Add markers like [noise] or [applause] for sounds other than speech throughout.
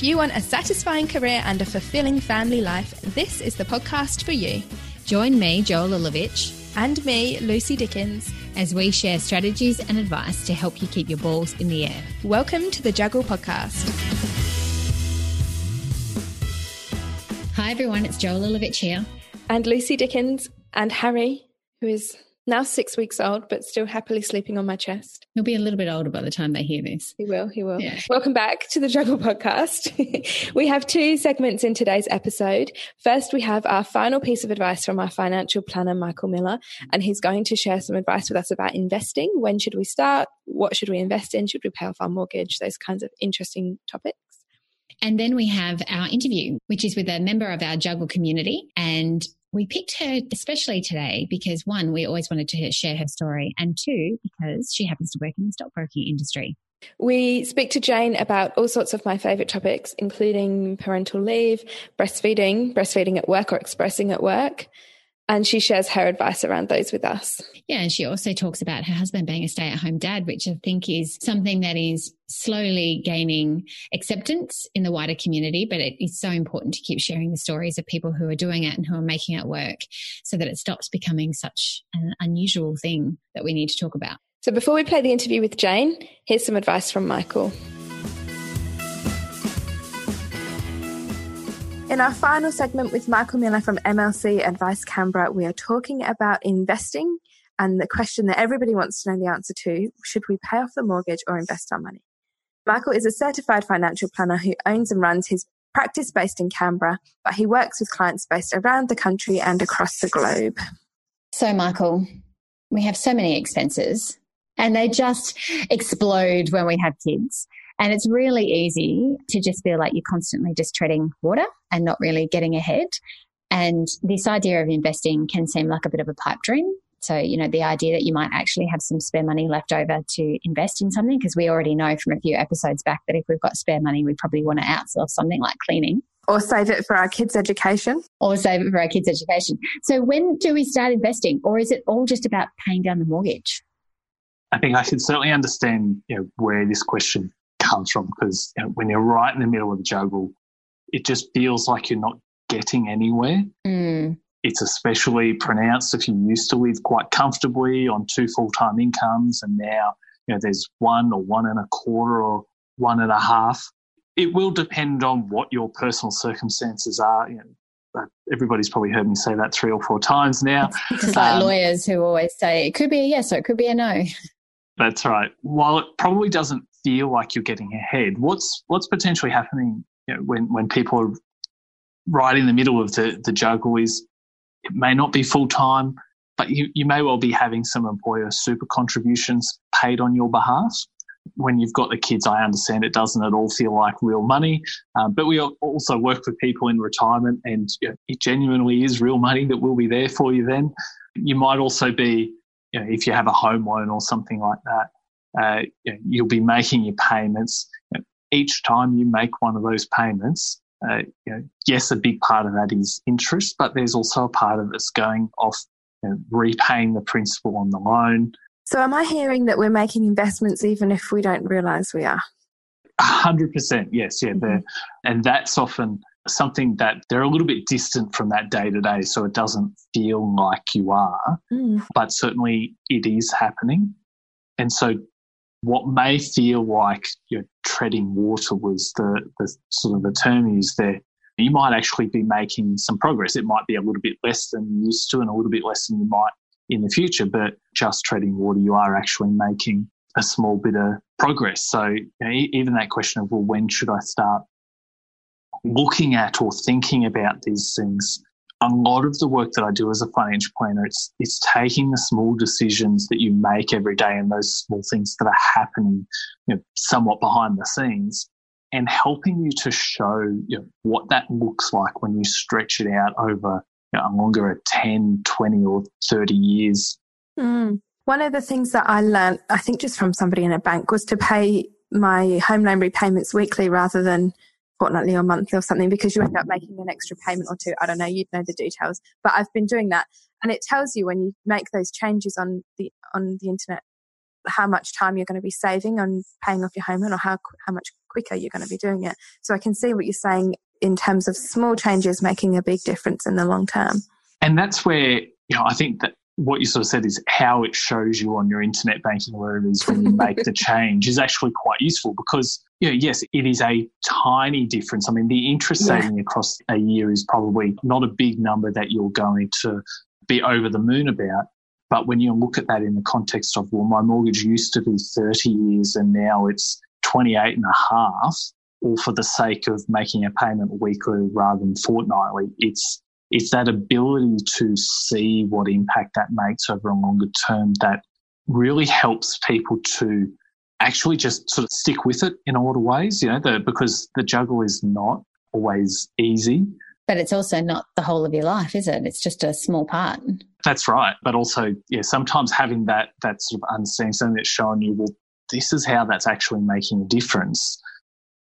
If you want a satisfying career and a fulfilling family life, this is the podcast for you. Join me, Jo Lilovich, And me, Lucy Dickens. as we share strategies and advice to help you keep your balls in the air. Welcome to the Juggle Podcast. Hi, everyone. It's Jo Lilovich here. And Lucy Dickens and Harry, who is now six weeks old, but still happily sleeping on my chest. He'll be a little bit older by the time they hear this. He will, he will. Yeah. Welcome back to the Juggle Podcast. [laughs] we have two segments in today's episode. First, we have our final piece of advice from our financial planner, Michael Miller, and he's going to share some advice with us about investing. When should we start? What should we invest in? Should we pay off our mortgage? Those kinds of interesting topics. And then we have our interview, which is with a member of our Juggle community. And we picked her especially today because one, we always wanted to share her story, and two, because she happens to work in the stockbroking industry. We speak to Jane about all sorts of my favourite topics, including parental leave, breastfeeding, breastfeeding at work or expressing at work. And she shares her advice around those with us. Yeah, and she also talks about her husband being a stay at home dad, which I think is something that is slowly gaining acceptance in the wider community. But it is so important to keep sharing the stories of people who are doing it and who are making it work so that it stops becoming such an unusual thing that we need to talk about. So before we play the interview with Jane, here's some advice from Michael. In our final segment with Michael Miller from MLC Advice Canberra, we are talking about investing and the question that everybody wants to know the answer to should we pay off the mortgage or invest our money? Michael is a certified financial planner who owns and runs his practice based in Canberra, but he works with clients based around the country and across the globe. So, Michael, we have so many expenses and they just explode when we have kids. And it's really easy to just feel like you're constantly just treading water and not really getting ahead. And this idea of investing can seem like a bit of a pipe dream. So, you know, the idea that you might actually have some spare money left over to invest in something, because we already know from a few episodes back that if we've got spare money, we probably want to outsource something like cleaning Or save it for our kids' education. or save it for our kids' education. So, when do we start investing? Or is it all just about paying down the mortgage? I think I can certainly understand you know, where this question comes from because you know, when you're right in the middle of the juggle, it just feels like you're not getting anywhere. Mm, It's especially pronounced if you used to live quite comfortably on two full time incomes and now you know there's one or one and a quarter or one and a half. It will depend on what your personal circumstances are. You know, everybody's probably heard me say that three or four times now. just like Um, lawyers who always say it could be a yes or it could be a no. That's right. While it probably doesn't feel like you're getting ahead, what's what's potentially happening you know, when when people are right in the middle of the the juggle is it may not be full time, but you you may well be having some employer super contributions paid on your behalf. When you've got the kids, I understand it doesn't at all feel like real money, um, but we also work with people in retirement, and you know, it genuinely is real money that will be there for you. Then you might also be you know, if you have a home loan or something like that, uh, you'll be making your payments. Each time you make one of those payments, uh, you know, yes, a big part of that is interest, but there's also a part of it's going off you know, repaying the principal on the loan. So, am I hearing that we're making investments even if we don't realise we are? A hundred percent, yes, yeah, Mhm. and that's often something that they're a little bit distant from that day to day, so it doesn't feel like you are. Mm. but certainly it is happening. And so, what may feel like you're treading water was the, the sort of the term used there. You might actually be making some progress. It might be a little bit less than you used to and a little bit less than you might in the future, but just treading water, you are actually making a small bit of progress. So, you know, even that question of, well, when should I start looking at or thinking about these things a lot of the work that I do as a financial planner, it's it's taking the small decisions that you make every day and those small things that are happening, you know, somewhat behind the scenes, and helping you to show you know, what that looks like when you stretch it out over you know, a longer 10, 20 or 30 years. Mm. One of the things that I learned, I think just from somebody in a bank, was to pay my home loan repayments weekly rather than fortnightly or monthly or something because you end up mm. making an extra payment or two. I don't know, you'd know the details. But I've been doing that and it tells you when you make those changes on the on the internet how much time you're going to be saving on paying off your home loan or how, how much quicker you're going to be doing it. So I can see what you're saying in terms of small changes making a big difference in the long term. And that's where, you know, I think that what you sort of said is how it shows you on your internet banking, where it is when you make the [laughs] change, is actually quite useful because, you know, yes, it is a tiny difference. I mean, the interest yeah. saving across a year is probably not a big number that you're going to be over the moon about. But when you look at that in the context of, well, my mortgage used to be 30 years and now it's 28 and a half, all for the sake of making a payment weekly rather than fortnightly, it's it's that ability to see what impact that makes over a longer term that really helps people to actually just sort of stick with it in a lot of ways, you know, the, because the juggle is not always easy. But it's also not the whole of your life, is it? It's just a small part. That's right. But also, yeah, sometimes having that that sort of understanding, something that's showing you, well, this is how that's actually making a difference.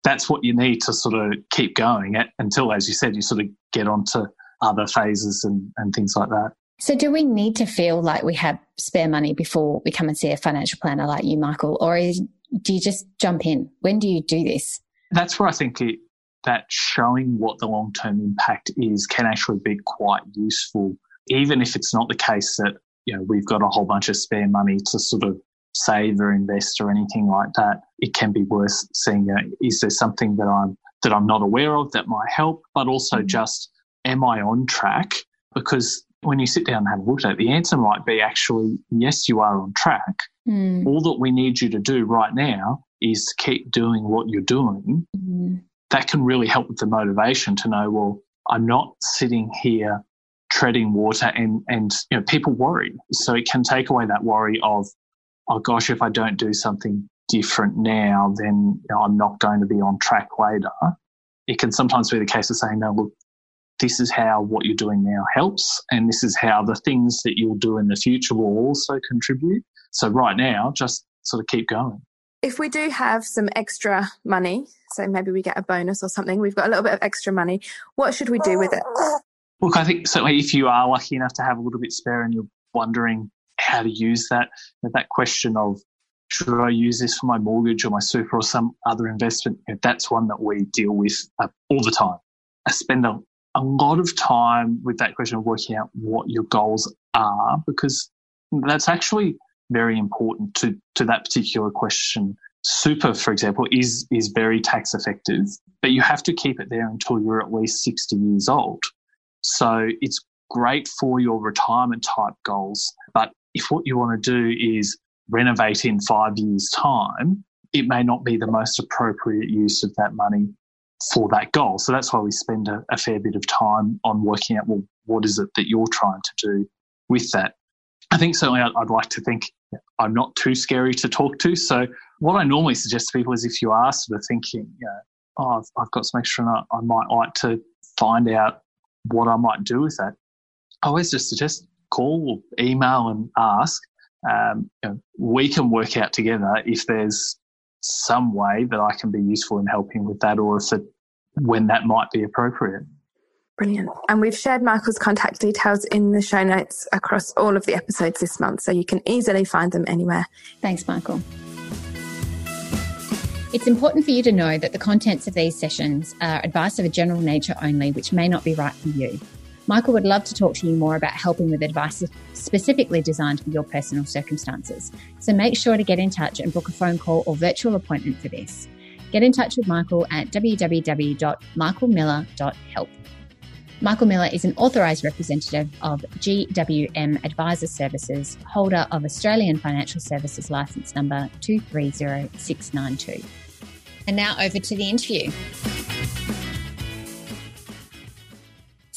That's what you need to sort of keep going at, until, as you said, you sort of get onto other phases and, and things like that. So, do we need to feel like we have spare money before we come and see a financial planner like you, Michael, or is, do you just jump in? When do you do this? That's where I think it, that showing what the long term impact is can actually be quite useful, even if it's not the case that you know we've got a whole bunch of spare money to sort of save or invest or anything like that. It can be worth seeing. You know, is there something that I'm that I'm not aware of that might help, but also mm-hmm. just am I on track? Because when you sit down and have a look at it, the answer might be actually yes, you are on track. Mm. All that we need you to do right now is keep doing what you're doing. Mm that can really help with the motivation to know, well, I'm not sitting here treading water and, and you know, people worry. So it can take away that worry of, oh gosh, if I don't do something different now, then you know, I'm not going to be on track later. It can sometimes be the case of saying, no, look, this is how what you're doing now helps, and this is how the things that you'll do in the future will also contribute. So right now, just sort of keep going if we do have some extra money, so maybe we get a bonus or something, we've got a little bit of extra money, what should we do with it? Look, I think certainly if you are lucky enough to have a little bit spare and you're wondering how to use that, that question of should I use this for my mortgage or my super or some other investment, that's one that we deal with uh, all the time. I spend a, a lot of time with that question of working out what your goals are because that's actually very important to, to that particular question. Super, for example, is, is very tax effective, but you have to keep it there until you're at least 60 years old. So it's great for your retirement type goals. But if what you want to do is renovate in five years' time, it may not be the most appropriate use of that money for that goal. So that's why we spend a, a fair bit of time on working out, well, what is it that you're trying to do with that? I think certainly I'd, I'd like to think I'm not too scary to talk to. So what I normally suggest to people is if you are sort of thinking, you know, oh, I've, I've got some extra and I, I might like to find out what I might do with that. I always just suggest call, or email and ask. Um, you know, we can work out together if there's some way that I can be useful in helping with that or if it, when that might be appropriate. Brilliant. And we've shared Michael's contact details in the show notes across all of the episodes this month, so you can easily find them anywhere. Thanks, Michael. It's important for you to know that the contents of these sessions are advice of a general nature only, which may not be right for you. Michael would love to talk to you more about helping with advice specifically designed for your personal circumstances. So make sure to get in touch and book a phone call or virtual appointment for this. Get in touch with Michael at www.michaelmiller.help. Michael Miller is an authorised representative of GWM Adviser Services, holder of Australian Financial Services Licence number 230692. And now over to the interview.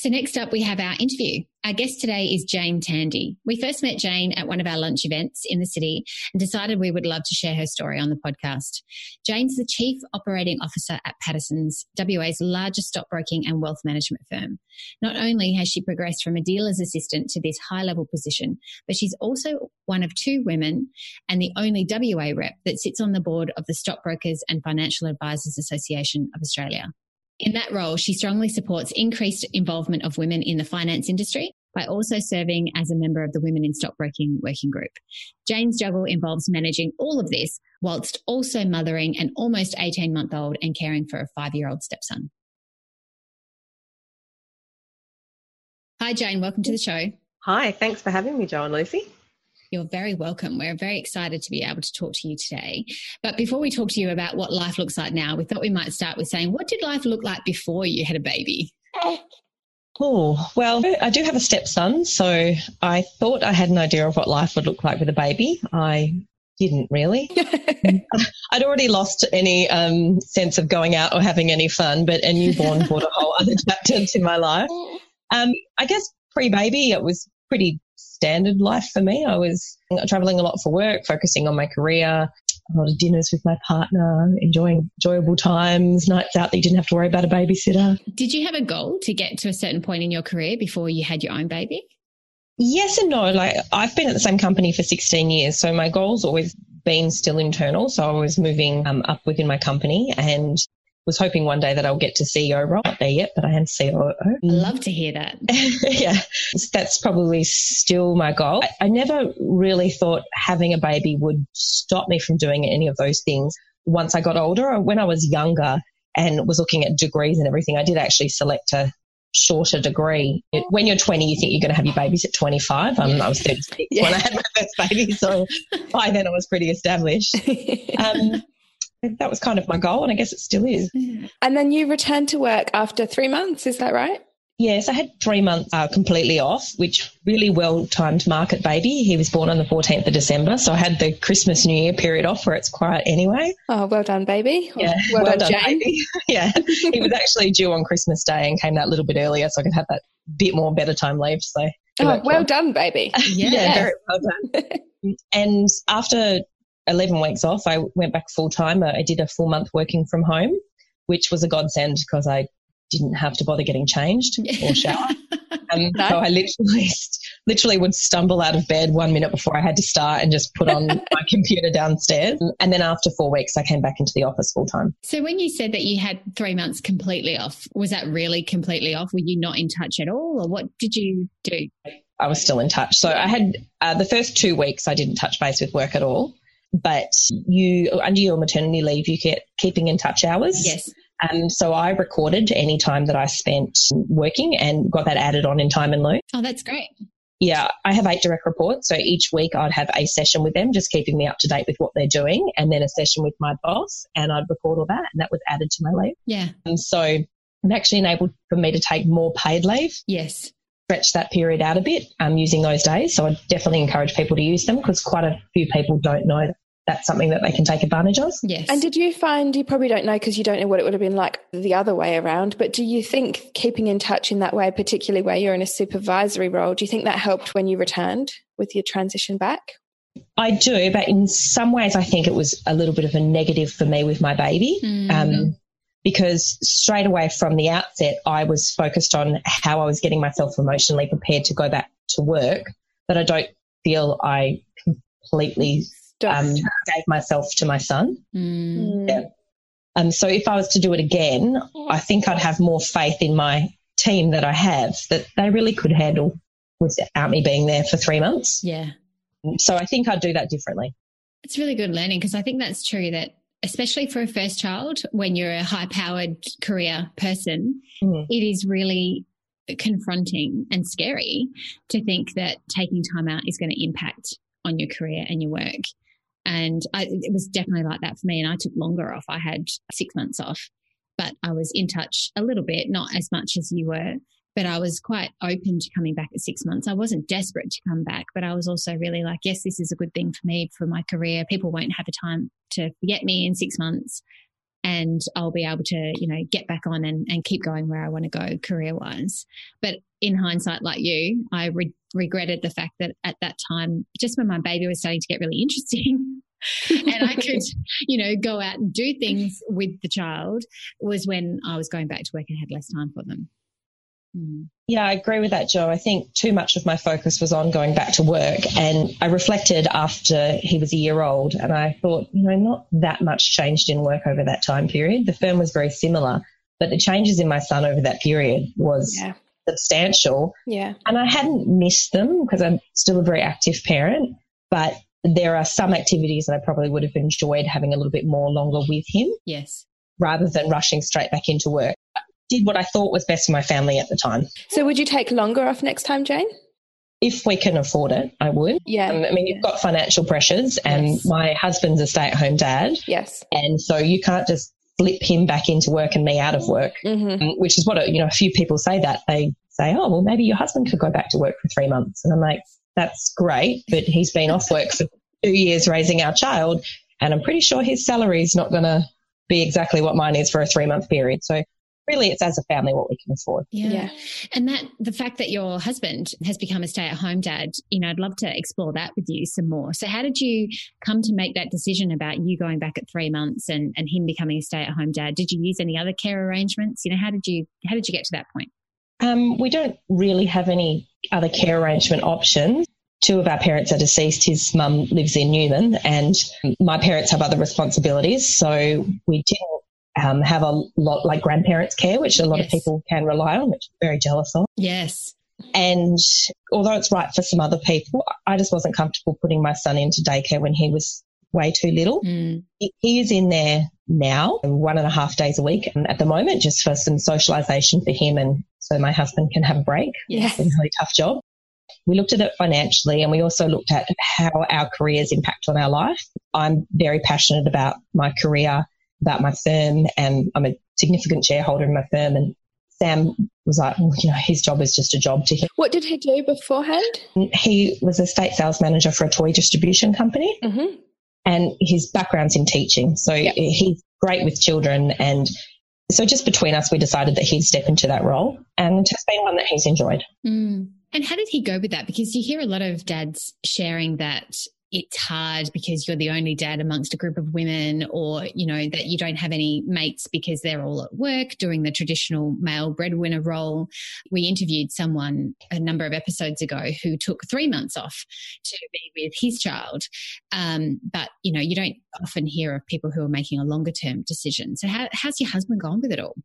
So, next up, we have our interview. Our guest today is Jane Tandy. We first met Jane at one of our lunch events in the city and decided we would love to share her story on the podcast. Jane's the Chief Operating Officer at Patersons, WA's largest stockbroking and wealth management firm. Not only has she progressed from a dealer's assistant to this high level position, but she's also one of two women and the only WA rep that sits on the board of the Stockbrokers and Financial Advisors Association of Australia. In that role, she strongly supports increased involvement of women in the finance industry by also serving as a member of the Women in Stockbroking Working Group. Jane's juggle involves managing all of this whilst also mothering an almost 18 month old and caring for a five year old stepson. Hi, Jane. Welcome to the show. Hi. Thanks for having me, Jo and Lucy. You're very welcome. We're very excited to be able to talk to you today. But before we talk to you about what life looks like now, we thought we might start with saying, what did life look like before you had a baby? [laughs] Oh, well, I do have a stepson, so I thought I had an idea of what life would look like with a baby. I didn't really. [laughs] I'd already lost any um, sense of going out or having any fun, but a newborn brought a whole other [laughs] chapter to my life. Um, I guess pre baby, it was pretty standard life for me. I was traveling a lot for work, focusing on my career, a lot of dinners with my partner, enjoying enjoyable times, nights out that you didn't have to worry about a babysitter. Did you have a goal to get to a certain point in your career before you had your own baby? Yes and no. Like I've been at the same company for 16 years, so my goal's always been still internal. So I was moving um, up within my company and was hoping one day that I'll get to CEO role. Not there yet, but I am COO. I love to hear that. [laughs] yeah, that's probably still my goal. I, I never really thought having a baby would stop me from doing any of those things. Once I got older, when I was younger and was looking at degrees and everything, I did actually select a shorter degree. When you're 20, you think you're going to have your babies at 25. Um, I was 36 yeah. when I had my first baby, so [laughs] by then I was pretty established. Um, [laughs] that was kind of my goal, and I guess it still is. And then you returned to work after three months, is that right? Yes, I had three months uh, completely off, which really well timed market baby. He was born on the 14th of December, so I had the Christmas New Year period off where it's quiet anyway. Oh, well done, baby. Yeah, well, well done, done baby. [laughs] yeah, he was actually due on Christmas Day and came that little bit earlier, so I could have that bit more better time leave. So, oh, well, well done, baby. yeah, [laughs] yeah, very well done. and after 11 weeks off, I went back full time. I did a full month working from home, which was a godsend because I didn't have to bother getting changed [laughs] or shower. Um, [laughs] no. So I literally, literally would stumble out of bed one minute before I had to start and just put on [laughs] my computer downstairs. And then after four weeks, I came back into the office full time. So when you said that you had three months completely off, was that really completely off? Were you not in touch at all, or what did you do? I was still in touch. So I had uh, the first two weeks I didn't touch base with work at all but you under your maternity leave you get keeping in touch hours. Yes. Um, so I recorded any time that I spent working and got that added on in time and lieu. Oh, that's great. Yeah, I have eight direct reports. So each week I'd have a session with them, just keeping me up to date with what they're doing, and then a session with my boss, and I'd record all that, and that was added to my leave. Yeah. And so it actually enabled for me to take more paid leave. Yes. Stretch that period out a bit um, using those days. So I definitely encourage people to use them because quite a few people don't know that's something that they can take advantage of. Yes. And did you find, you probably don't know because you don't know what it would have been like the other way around, but do you think keeping in touch in that way, particularly where you're in a supervisory role, do you think that helped when you returned with your transition back? I do, but in some ways, I think it was a little bit of a negative for me with my baby. Mm-hmm. Um, because straight away from the outset, I was focused on how I was getting myself emotionally prepared to go back to work, but I don't feel I completely um, gave myself to my son. Mm. Yeah. Um, so if I was to do it again, I think I'd have more faith in my team that I have that they really could handle without me being there for three months. Yeah. So I think I'd do that differently. It's really good learning because I think that's true that especially for a first child, when you're a high powered career person, mm. it is really confronting and scary to think that taking time out is going to impact on your career and your work. And I, it was definitely like that for me. And I took longer off. I had six months off, but I was in touch a little bit, not as much as you were. But I was quite open to coming back at six months. I wasn't desperate to come back, but I was also really like, yes, this is a good thing for me, for my career. People won't have a time to forget me in six months and I'll be able to, you know, get back on and, and keep going where I want to go career wise. But in hindsight, like you, I re- regretted the fact that at that time, just when my baby was starting to get really interesting, [laughs] and I could, you know, go out and do things with the child was when I was going back to work and had less time for them. Mm. Yeah, I agree with that, Jo. I think too much of my focus was on going back to work. And I reflected after he was a year old and I thought, you know, not that much changed in work over that time period. The firm was very similar, but the changes in my son over that period was yeah. substantial. Yeah. And I hadn't missed them because I'm still a very active parent, but there are some activities that I probably would have enjoyed having a little bit more longer with him. Yes. Rather than rushing straight back into work. Did what I thought was best for my family at the time. So would you take longer off next time, Jane? If we can afford it, I would. Yeah. Um, I mean, you've got financial pressures, and Yes. my husband's a stay at home dad. Yes. And so you can't just flip him back into work and me out of work, Mm-hmm. um, which is what, a- you know, a few people say that. They say, oh, well, maybe your husband could go back to work for three months. And I'm like, that's great, but he's been off work for two years raising our child. And I'm pretty sure his salary is not going to be exactly what mine is for a three month period. So really, it's as a family what we can afford. Yeah. Yeah. And that the fact that your husband has become a stay at home dad, you know, I'd love to explore that with you some more. So how did you come to make that decision about you going back at three months and, and him becoming a stay at home dad? Did you use any other care arrangements? You know, how did you how did you get to that point? Um, we don't really have any other care arrangement options. Two of our parents are deceased. His mum lives in Newman, and my parents have other responsibilities. So we didn't um, have a lot like grandparents' care, which a lot Yes. of people can rely on, which I'm very jealous of. Yes. And although it's right for some other people, I just wasn't comfortable putting my son into daycare when he was way too little. Mm. He- is in there now, one and a half days a week and at the moment, just for some socialization for him and so my husband can have a break. Yes. It's a really tough job. We looked at it financially and we also looked at how our careers impact on our life. I'm very passionate about my career, about my firm, and I'm a significant shareholder in my firm. And Sam was like, well, you know, his job is just a job to him. What did he do beforehand? He was a state sales manager for a toy distribution company Mm-hmm. and his background's in teaching. So Yeah. he's great with children. And so just between us, we decided that he'd step into that role and it has been one that he's enjoyed. Mm. And how did he go with that? Because you hear a lot of dads sharing that it's hard because you're the only dad amongst a group of women, or, you know, that you don't have any mates because they're all at work doing the traditional male breadwinner role. We interviewed someone a number of episodes ago who took three months off to be with his child. Um, but, you know, you don't often hear of people who are making a longer term decision. So, how, how's your husband gone with it all?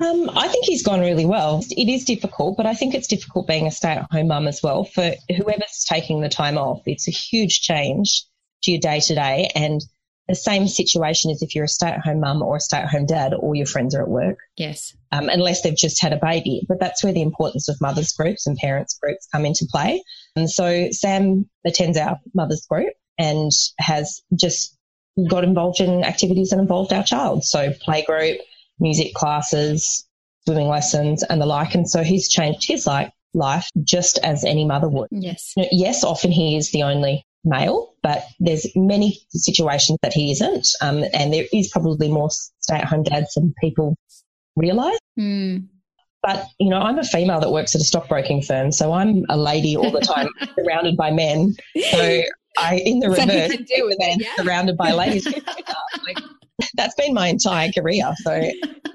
Um, I think he's gone really well. It is difficult, but I think it's difficult being a stay at home mum as well. For whoever's taking the time off, it's a huge change to your day to day. And the same situation as if you're a stay at home mum or a stay at home dad, all your friends are at work, Yes. um, unless they've just had a baby. But that's where the importance of mothers groups and parents groups come into play. And so Sam attends our mothers group and has just got involved in activities that involved our child. So playgroup, music classes, swimming lessons and the like. And so he's changed his like life just as any mother would. Yes. You know, yes, often he is the only male, but there's many situations that he isn't. Um, and there is probably more stay at home dads than people realize. Mm. But, you know, I'm a female that works at a stockbroking firm. So I'm a lady all the time [laughs] surrounded by men. So I, in the reverse, do with it. Yeah. surrounded by ladies. [laughs] like, [laughs] that's been my entire career. So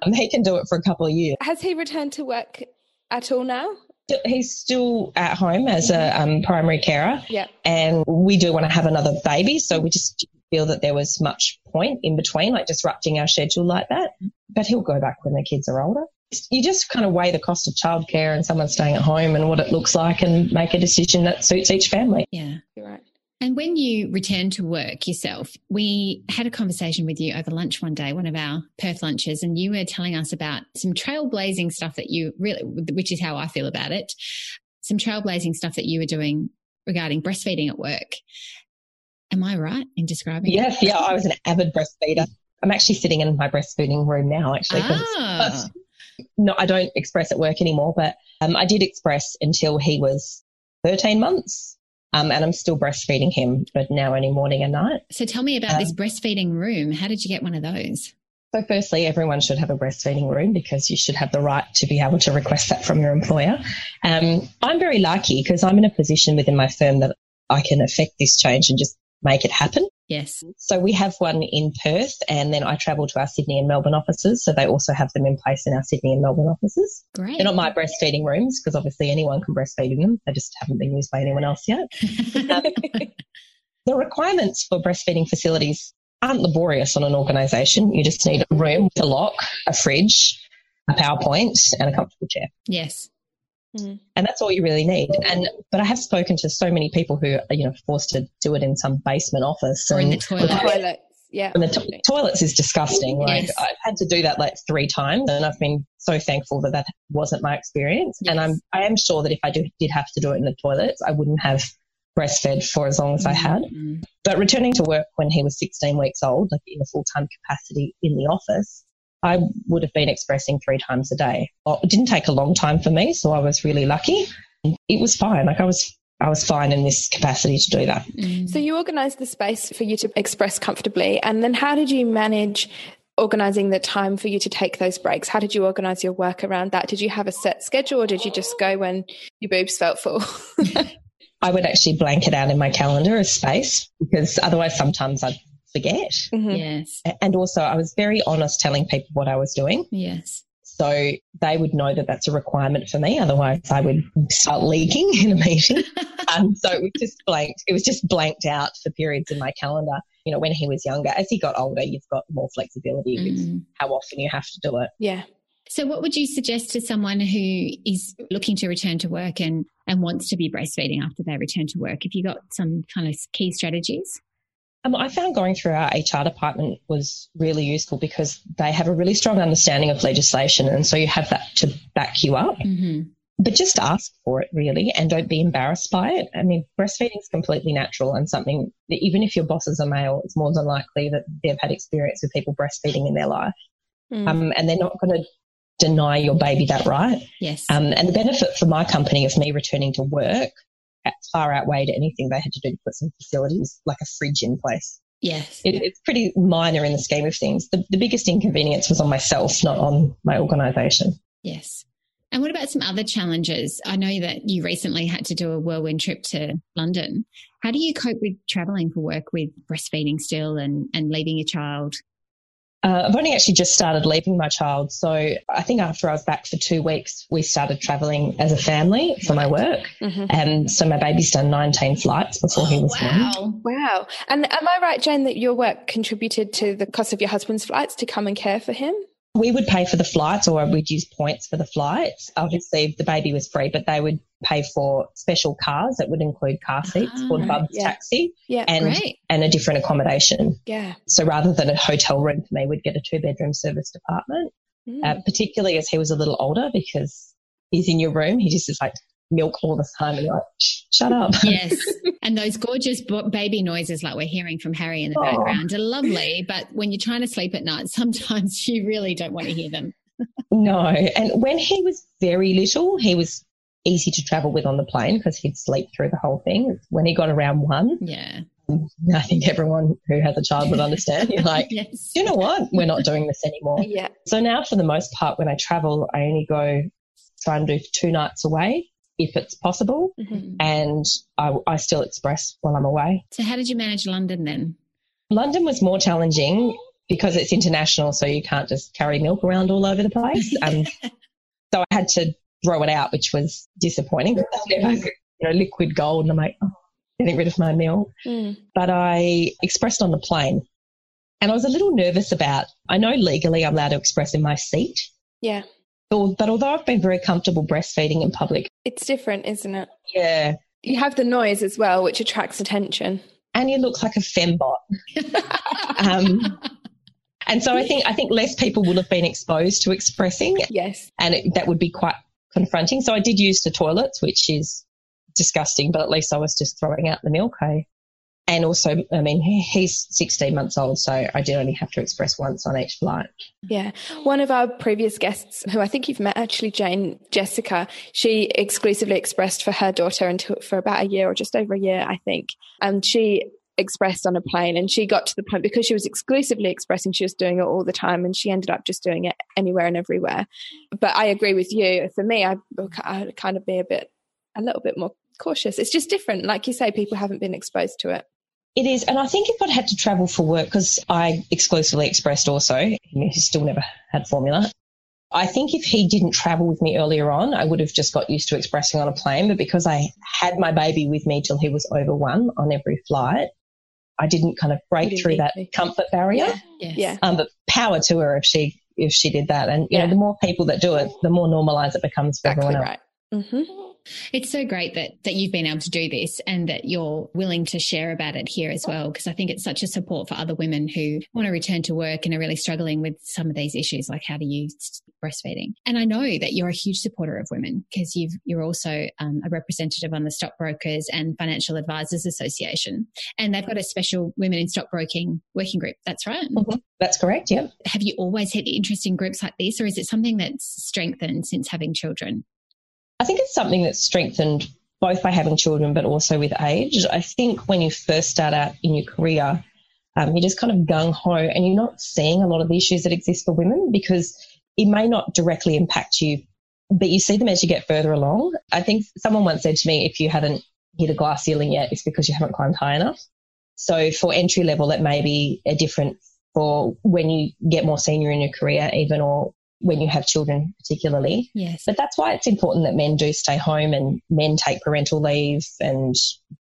um, [laughs] he can do it for a couple of years. Has he returned to work at all now? He's still at home as a um, primary carer, Yeah. and we do want to have another baby. So we just feel that there was much point in between, like disrupting our schedule like that. But he'll go back when the kids are older. You just kind of weigh the cost of childcare and someone staying at home and what it looks like, and make a decision that suits each family. Yeah. You're right. And when you returned to work yourself, we had a conversation with you over lunch one day, one of our Perth lunches, and you were telling us about some trailblazing stuff that you really, which is how I feel about it, some trailblazing stuff that you were doing regarding breastfeeding at work. Am I right in describing it? Yes, yeah, I was an avid breastfeeder. I'm actually sitting in my breastfeeding room now, actually. Ah, [laughs] no, I don't express at work anymore, but um, I did express until he was 13 months. Um, and I'm still breastfeeding him, but now only morning and night. so tell me about Um, this breastfeeding room. How did you get one of those? So, firstly, everyone should have a breastfeeding room because you should have the right to be able to request that from your employer. Um, I'm very lucky because I'm in a position within my firm that I can affect this change and just make it happen. Yes. So, we have one in Perth, and then I travel to our Sydney and Melbourne offices. So, they also have them in place in our Sydney and Melbourne offices. Great. They're not my breastfeeding rooms because obviously anyone can breastfeed in them. They just haven't been used by anyone else yet. [laughs] Um, [laughs] the requirements for breastfeeding facilities aren't laborious on an organisation. You just need a room with a lock, a fridge, a PowerPoint, and a comfortable chair. yes. Mm. And that's all you really need. And but I have spoken to so many people who are, you know, forced to do it in some basement office or in the toilet. The toilet. Yeah. And the to- toilets is disgusting. Like yes. I've had to do that like three times and I've been so thankful that that wasn't my experience. Yes. And I'm, I am sure that if I do, did have to do it in the toilets, I wouldn't have breastfed for as long as I had. Mm-hmm. But returning to work when he was 16 weeks old, like in a full time capacity in the office, I would have been expressing three times a day. Well, it didn't take a long time for me, so I was really lucky. It was fine. Like I was I was fine in this capacity to do that. Mm. So you organised the space for you to express comfortably, and then how did you manage organising the time for you to take those breaks? How did you organise your work around that? Did you have a set schedule, or did you just go when your boobs felt full? [laughs] I would actually blank it out in my calendar as space because otherwise sometimes I'd forget. Mm-hmm. Yes. And also, I was very honest telling people what I was doing. Yes. So they would know that that's a requirement for me. Otherwise, I would start leaking in a meeting. [laughs] um, so it was just blanked. It was just blanked out for periods in my calendar. You know, when he was younger, as he got older, you've got more flexibility mm. with how often you have to do it. Yeah. So, what would you suggest to someone who is looking to return to work and, and wants to be breastfeeding after they return to work? If you got some kind of key strategies? Um, I found going through our HR department was really useful because they have a really strong understanding of legislation. And so you have that to back you up. Mm-hmm. But just ask for it really and don't be embarrassed by it. I mean, breastfeeding is completely natural and something that even if your bosses are male, it's more than likely that they've had experience with people breastfeeding in their life. Mm. Um, and they're not going to deny your baby that right. Yes. Um, and the benefit for my company of me returning to work far outweighed anything they had to do to put some facilities like a fridge in place. Yes. It, it's pretty minor in the scheme of things. The, the biggest inconvenience was on myself, not on my organisation. Yes. And what about some other challenges? I know that you recently had to do a whirlwind trip to London. How do you cope with travelling for work with breastfeeding still and, and leaving your child uh, I've only actually just started leaving my child. So I think after I was back for two weeks, we started traveling as a family for my work. Mm-hmm. And so my baby's done 19 flights before he was wow. born. Wow. And am I right, Jane, that your work contributed to the cost of your husband's flights to come and care for him? We would pay for the flights or we'd use points for the flights. Obviously, the baby was free, but they would pay for special cars that would include car seats ah, called Bub's yeah. Taxi yeah, and, great. and a different accommodation. Yeah. So rather than a hotel room for me, we'd get a two bedroom service apartment, mm. uh, particularly as he was a little older because he's in your room. He just is like milk all the time and you're like, shut up. [laughs] Yes. and those gorgeous baby noises like we're hearing from Harry in the oh. background are lovely. But when you're trying to sleep at night, [laughs] sometimes you really don't want to hear them. no. And when he was very little, he was easy to travel with on the plane because he'd sleep through the whole thing. When he got around one, yeah. [laughs] I think everyone who has a child would understand. You're like, yes. you know what? We're not doing this anymore. Yeah. So now, for the most part, when I travel, I only go try and do two nights away if it's possible. Mm-hmm. And I, I still express while I'm away. So, how did you manage London then? London was more challenging because it's international, so you can't just carry milk around all over the place. [laughs] Um, so I had to throw it out, which was disappointing. [laughs] Never, you know, liquid gold, and I'm like, oh, getting rid of my milk. Mm. But I expressed on the plane, and I was a little nervous about. I know legally I'm allowed to express in my seat. Yeah. But although I've been very comfortable breastfeeding in public, it's different, isn't it? Yeah. You have the noise as well, which attracts attention. And you look like a fembot. [laughs] um, and so I think I think less people would have been exposed to expressing. Yes. And it, that would be quite confronting. So I did use the toilets, which is disgusting, but at least I was just throwing out the milk. I, and also, I mean, he's 16 months old, so I only have to express once on each flight. Yeah. One of our previous guests, who I think you've met actually, Jane Jessica, she exclusively expressed for her daughter until for about a year or just over a year, I think. And she expressed on a plane and she got to the point because she was exclusively expressing she was doing it all the time and she ended up just doing it anywhere and everywhere but i agree with you for me i i kind of be a bit a little bit more cautious it's just different like you say people haven't been exposed to it it is and i think if i'd had to travel for work because i exclusively expressed also he still never had formula I think if he didn't travel with me earlier on, I would have just got used to expressing on a plane. But because I had my baby with me till he was over one on every flight, I didn't kind of break through that comfort barrier. Yeah. Yes. yeah. Um, but power to her if she if she did that. And you yeah. know, the more people that do it, the more normalized it becomes for exactly everyone else. Mm-hmm. It's so great that that you've been able to do this and that you're willing to share about it here as well because I think it's such a support for other women who want to return to work and are really struggling with some of these issues like how to use breastfeeding. And I know that you're a huge supporter of women because you've you're also um, a representative on the Stockbrokers and Financial Advisors Association, and they've got a special women in stockbroking working group. That's right. Mm-hmm. That's correct. Yeah. Have you always had interest in groups like this, or is it something that's strengthened since having children? I think it's something that's strengthened both by having children, but also with age. I think when you first start out in your career, um, you're just kind of gung ho and you're not seeing a lot of the issues that exist for women because it may not directly impact you, but you see them as you get further along. I think someone once said to me, if you haven't hit a glass ceiling yet, it's because you haven't climbed high enough. So for entry level, it may be a different for when you get more senior in your career, even or when you have children, particularly. Yes. But that's why it's important that men do stay home and men take parental leave and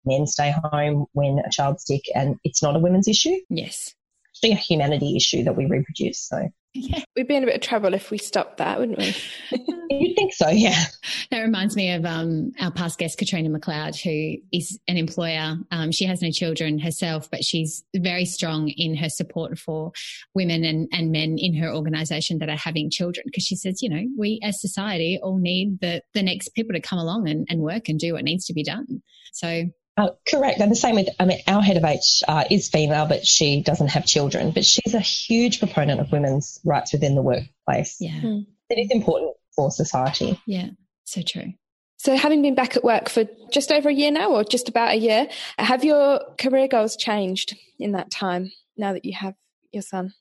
men stay home when a child's sick and it's not a women's issue. Yes. It's a humanity issue that we reproduce. So yeah. [laughs] We'd be in a bit of trouble if we stopped that, wouldn't we? [laughs] You'd think so, yeah. That reminds me of um, our past guest, Katrina McLeod, who is an employer. Um, she has no children herself, but she's very strong in her support for women and, and men in her organisation that are having children. Because she says, you know, we as society all need the, the next people to come along and, and work and do what needs to be done. So uh, correct. And the same with, I mean, our head of H uh, is female, but she doesn't have children. But she's a huge proponent of women's rights within the workplace. Yeah. Mm. It is important for society. Yeah, so true. So, having been back at work for just over a year now, or just about a year, have your career goals changed in that time now that you have your son?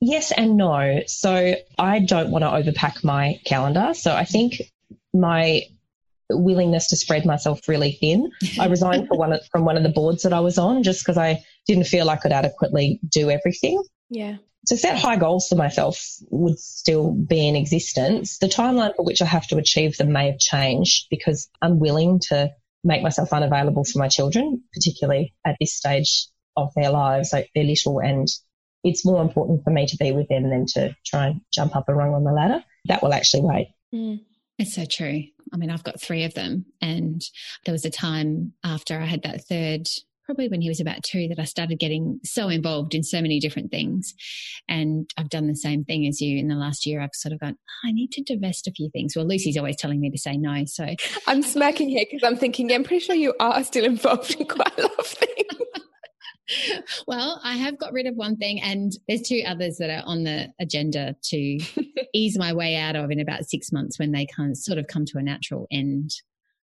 Yes and no. So, I don't want to overpack my calendar. So, I think my willingness to spread myself really thin. I resigned one of, from one of the boards that I was on just because I didn't feel I could adequately do everything. Yeah. To set high goals for myself would still be in existence. The timeline for which I have to achieve them may have changed because I'm willing to make myself unavailable for my children, particularly at this stage of their lives. Like they're little and it's more important for me to be with them than to try and jump up a rung on the ladder. That will actually wait. Mm. It's so true. I mean, I've got three of them. And there was a time after I had that third, probably when he was about two, that I started getting so involved in so many different things. And I've done the same thing as you in the last year. I've sort of gone, oh, I need to divest a few things. Well, Lucy's always telling me to say no. So I'm smacking here because I'm thinking, yeah, I'm pretty sure you are still involved in quite a lot of things. [laughs] well, I have got rid of one thing, and there's two others that are on the agenda to [laughs] ease my way out of in about six months when they kind of sort of come to a natural end.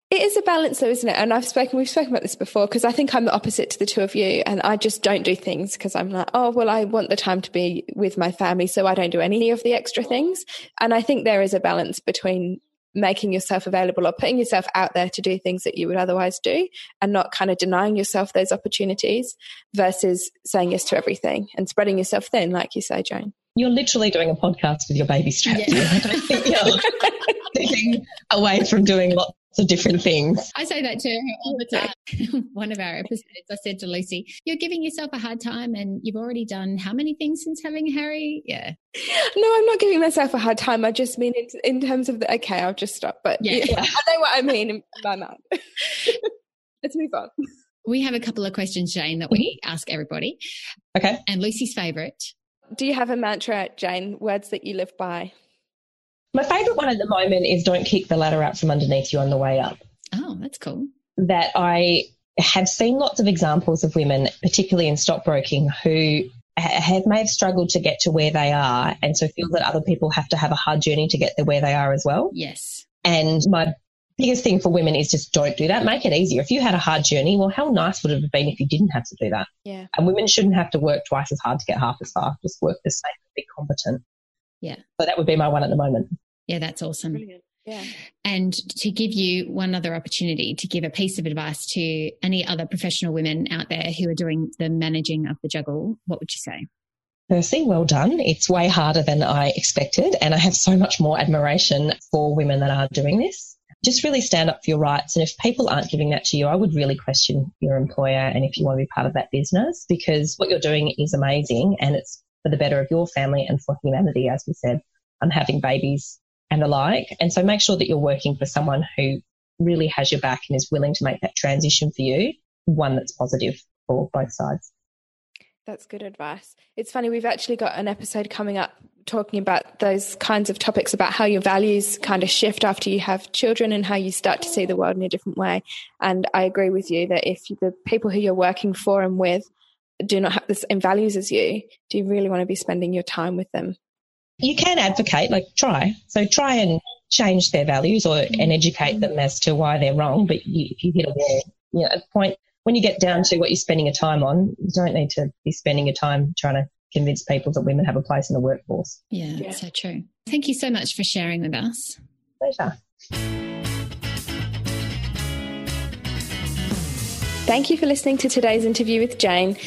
It is a balance, though, isn't it? And I've spoken, we've spoken about this before because I think I'm the opposite to the two of you, and I just don't do things because I'm like, oh, well, I want the time to be with my family, so I don't do any of the extra things. And I think there is a balance between making yourself available or putting yourself out there to do things that you would otherwise do and not kind of denying yourself those opportunities versus saying yes to everything and spreading yourself thin, like you say, Jane. You're literally doing a podcast with your baby strapped yeah. [laughs] in. away from doing lots of different things. I say that to her all the time. [laughs] One of our episodes, I said to Lucy, You're giving yourself a hard time and you've already done how many things since having Harry? Yeah. No, I'm not giving myself a hard time. I just mean in, in terms of the, okay, I'll just stop. But yeah, yeah. [laughs] I know what I mean in my mind. Let's move on. We have a couple of questions, Jane, that we mm-hmm. ask everybody. Okay. And Lucy's favourite. Do you have a mantra, Jane? Words that you live by? My favourite one at the moment is don't kick the ladder out from underneath you on the way up. Oh, that's cool. That I have seen lots of examples of women, particularly in stockbroking, who have may have struggled to get to where they are and so feel that other people have to have a hard journey to get there where they are as well. Yes. And my biggest thing for women is just don't do that. Make it easier. If you had a hard journey, well, how nice would it have been if you didn't have to do that? Yeah. And women shouldn't have to work twice as hard to get half as far. Just work the same, be competent. Yeah. So that would be my one at the moment. Yeah, that's awesome. Brilliant. Yeah. And to give you one other opportunity to give a piece of advice to any other professional women out there who are doing the managing of the juggle, what would you say? Percy, well done. It's way harder than I expected, and I have so much more admiration for women that are doing this. Just really stand up for your rights, and if people aren't giving that to you, I would really question your employer and if you want to be part of that business because what you're doing is amazing and it's for the better of your family and for humanity, as we said. I'm having babies and the like. And so make sure that you're working for someone who really has your back and is willing to make that transition for you, one that's positive for both sides. That's good advice. It's funny, we've actually got an episode coming up talking about those kinds of topics about how your values kind of shift after you have children and how you start to see the world in a different way. And I agree with you that if the people who you're working for and with do not have the same values as you, do you really want to be spending your time with them? You can advocate, like try. So try and change their values or mm. and educate them as to why they're wrong. But you, if you hit a wall, you know, at point when you get down to what you're spending your time on, you don't need to be spending your time trying to convince people that women have a place in the workforce. Yeah, yeah. so true. Thank you so much for sharing with us. Pleasure. Thank you for listening to today's interview with Jane.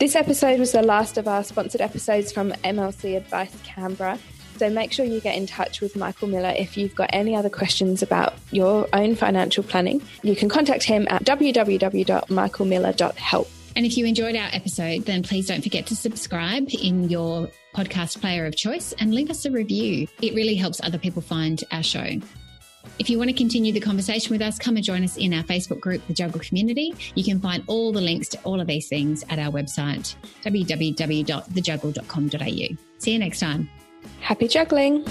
This episode was the last of our sponsored episodes from MLC Advice Canberra. So make sure you get in touch with Michael Miller if you've got any other questions about your own financial planning. You can contact him at www.michaelmiller.help. And if you enjoyed our episode, then please don't forget to subscribe in your podcast player of choice and leave us a review. It really helps other people find our show. If you want to continue the conversation with us, come and join us in our Facebook group, The Juggle Community. You can find all the links to all of these things at our website, www.thejuggle.com.au. See you next time. Happy juggling!